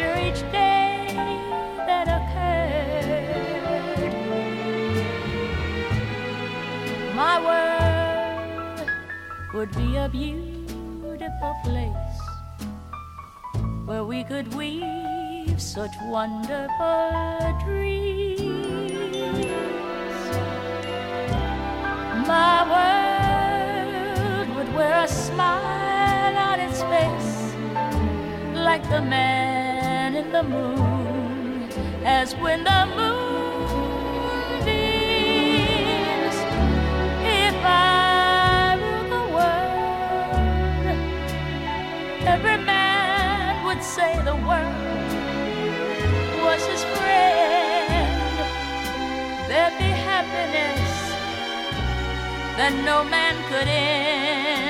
each day that occurred. My world would be a beautiful place where we could weave such wonderful dreams. My world would wear a smile on its face like the man the moon, as when the moon beams. If I rule the world, every man would say the world was his friend. There'd be happiness that no man could end.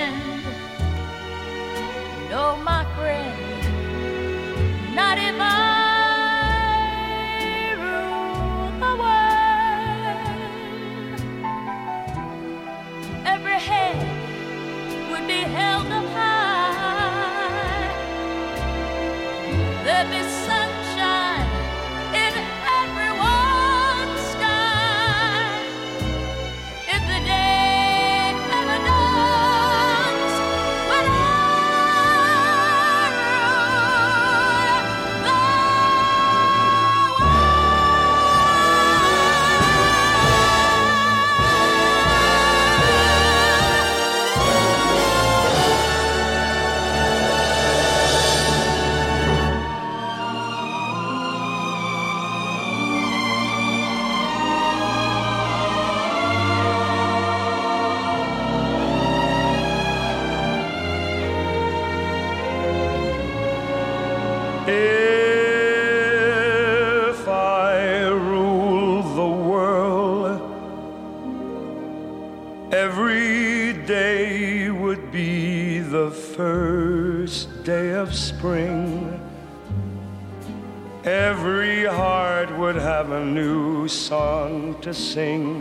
To sing.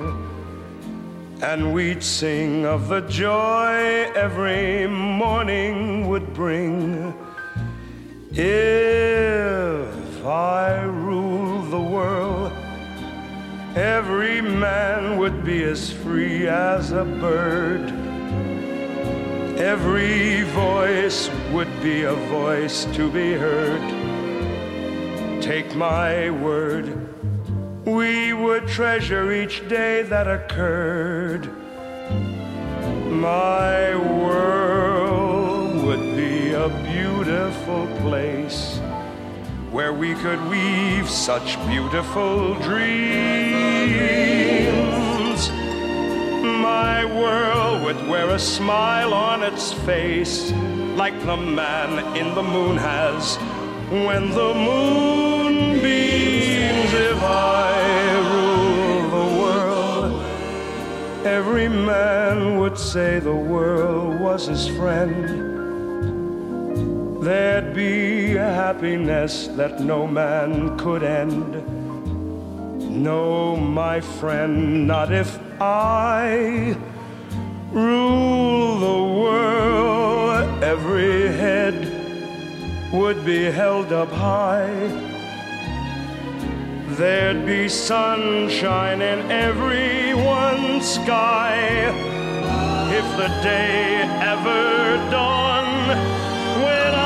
And we'd sing of the joy every morning would bring. If I rule the world, every man would be as free as a bird. Every voice would be a voice to be heard. Take my word, would treasure each day that occurred. My world would be a beautiful place where we could weave such beautiful dreams. My world would wear a smile on its face like the man in the moon has when the moon beams. Every man would say the world was his friend. There'd be a happiness that no man could end. No, my friend, not if I rule the world. Every head would be held up high. There'd be sunshine in everyone's sky. If the day ever dawned when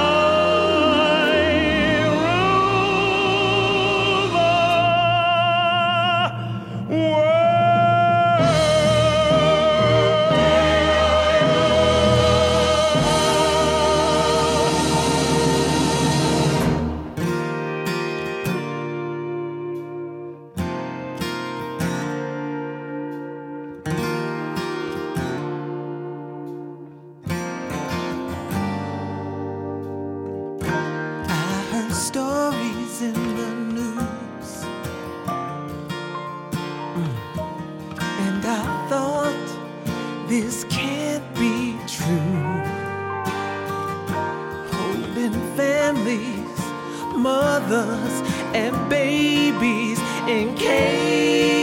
mothers and babies in caves.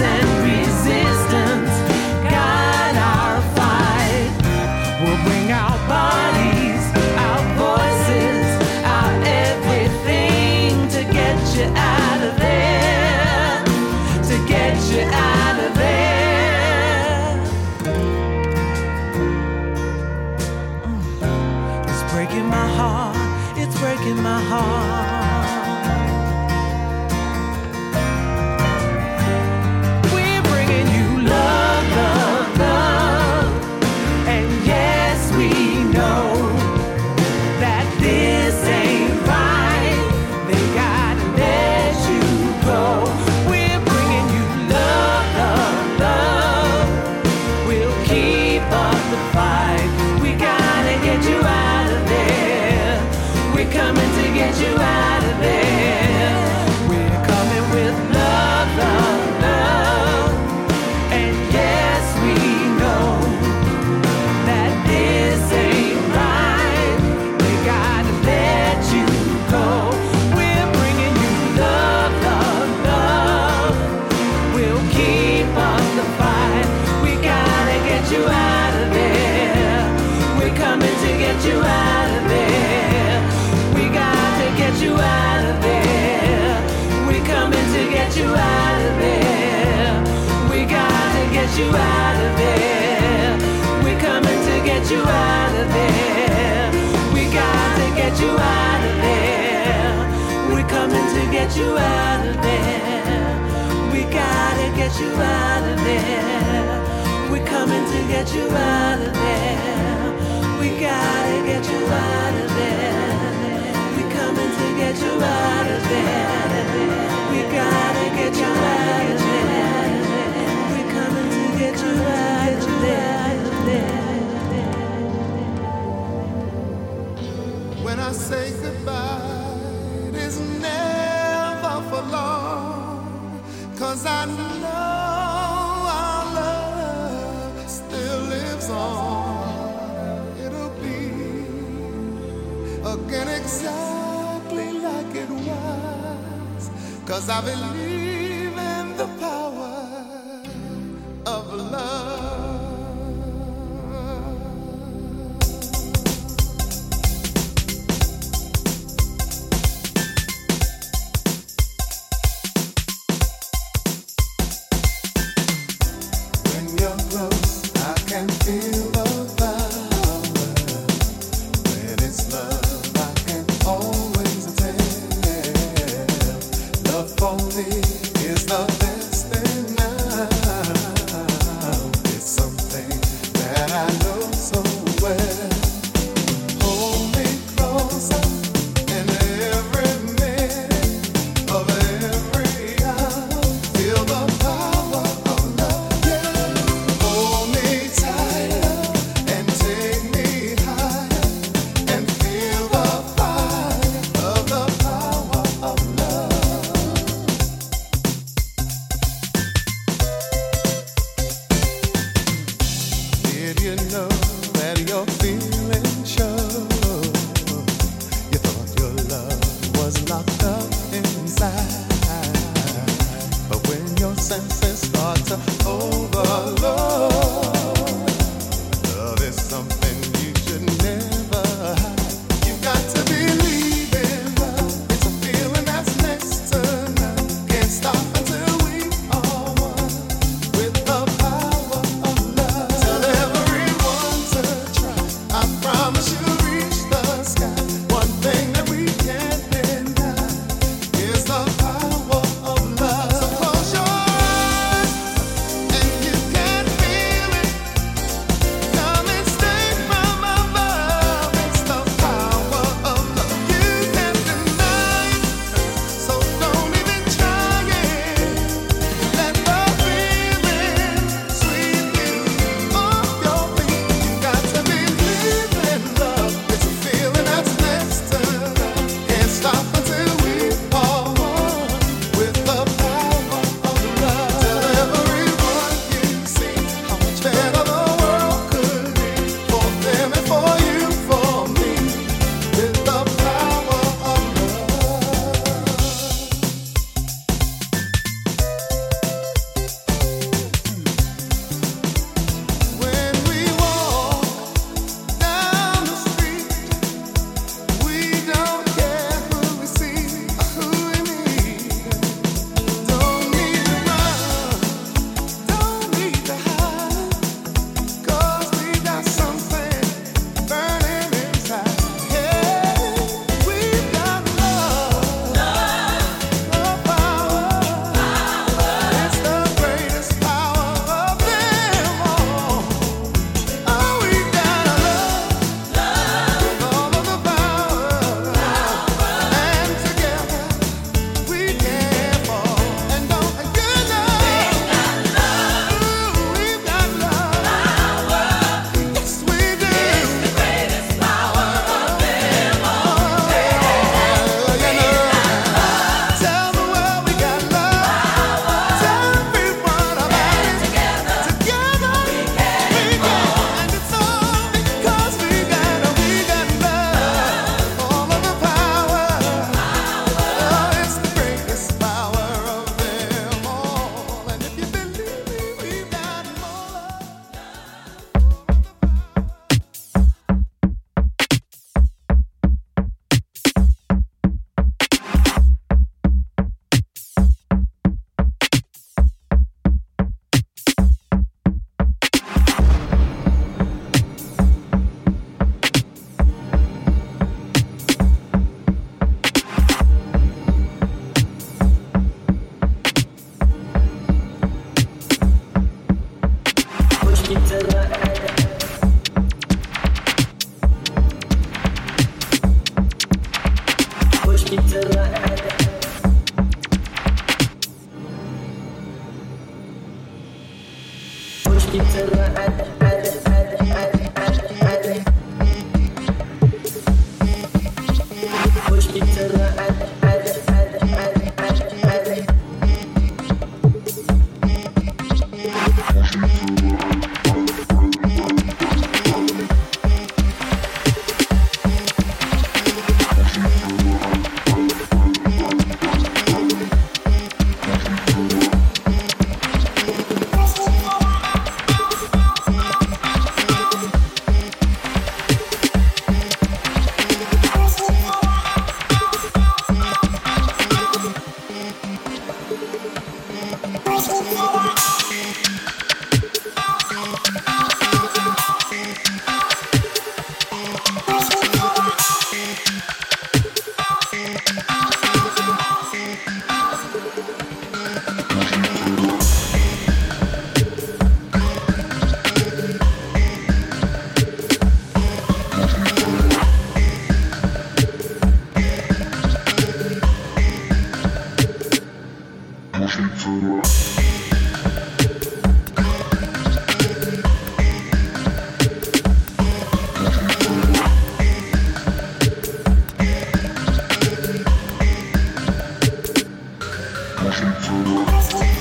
and to get you out of bed. get you out of here. We're coming to get you out of there. We got to get you out of here. We're coming to get you out of here. We gotta get you out of here. We're coming to get you out of here. We gotta get you out of here. We're coming to get you out of here. Cause I know our love still lives on. It'll be again exactly like it I believe. Senses start to overload, Thank you. the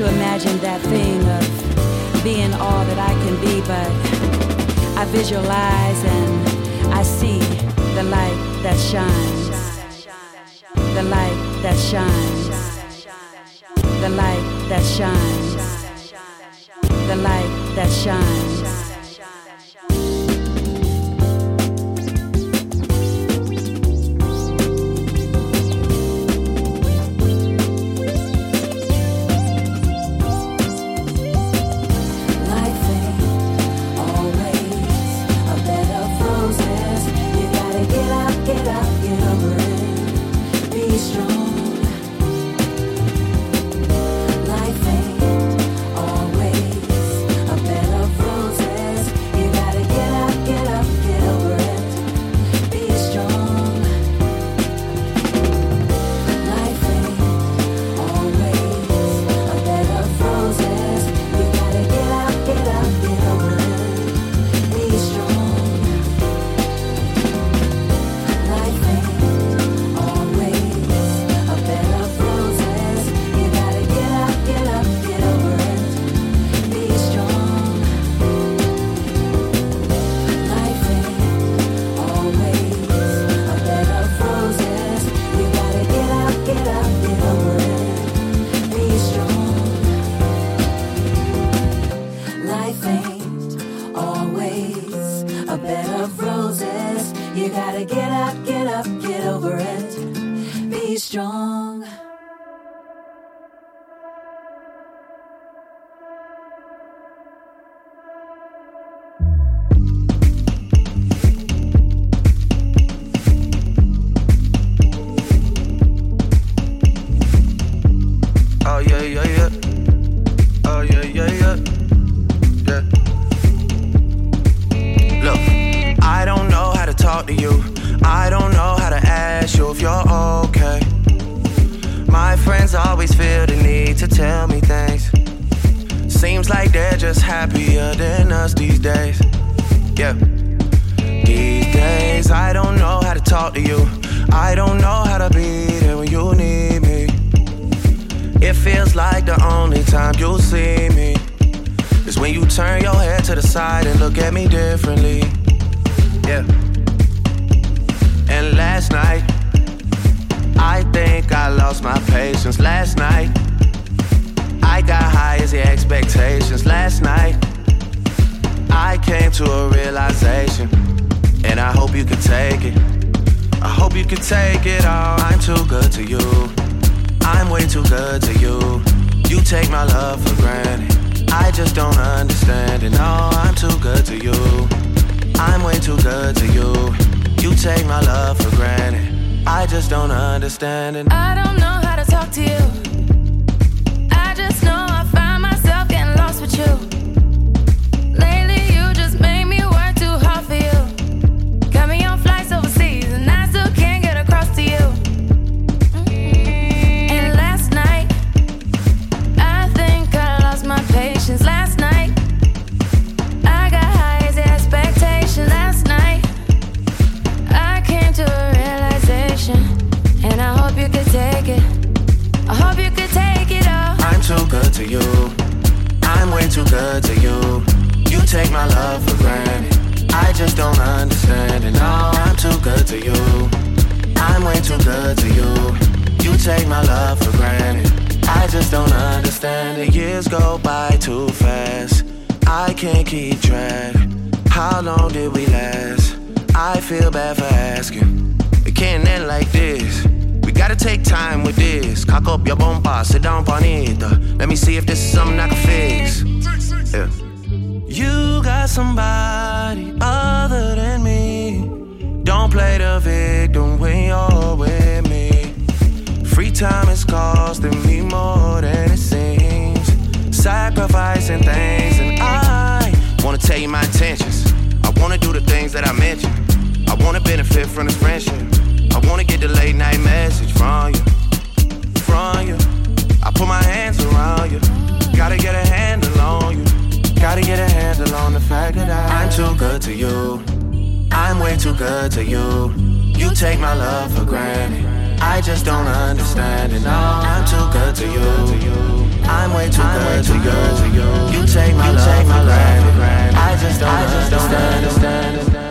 to imagine that thing of being all that I can be, but I visualize and I see the light that shines. The light that shines. The light that shines. The light that shines. Happier than us these days. Yeah. These days, I don't know how to talk to you. I don't know how to be there when you need me. It feels like the only time you'll see me is when you turn your head to the side and look at me differently. Yeah. And last night, I think I lost my patience. Last night, I got high as the expectations. Last night, I came to a realization, and I hope you can take it. I hope you can take it all. I'm too good to you. I'm way too good to you. You take my love for granted. I just don't understand it. No, I'm too good to you. I'm way too good to you. You take my love for granted. I just don't understand it. I don't know how to talk to you. Take time with this. Cock up your bumper, sit down on it. Let me see if this is something I can fix. Yeah. You got somebody other than me. Don't play the victim when you're with me. Free time is costing me more than it seems. Sacrificing things, and I wanna tell you my intentions. I wanna do the things that I mentioned. I wanna benefit from the friendship. I wanna get the late night message from you, from you. I put my hands around you. Gotta get a handle on you. Gotta get a handle on the fact that I, I'm too good to you. I'm way too good to you. You take my love for granted. I just don't understand it. No, I'm too good to you. I'm way too good to you. You take my love for granted. I just don't understand it.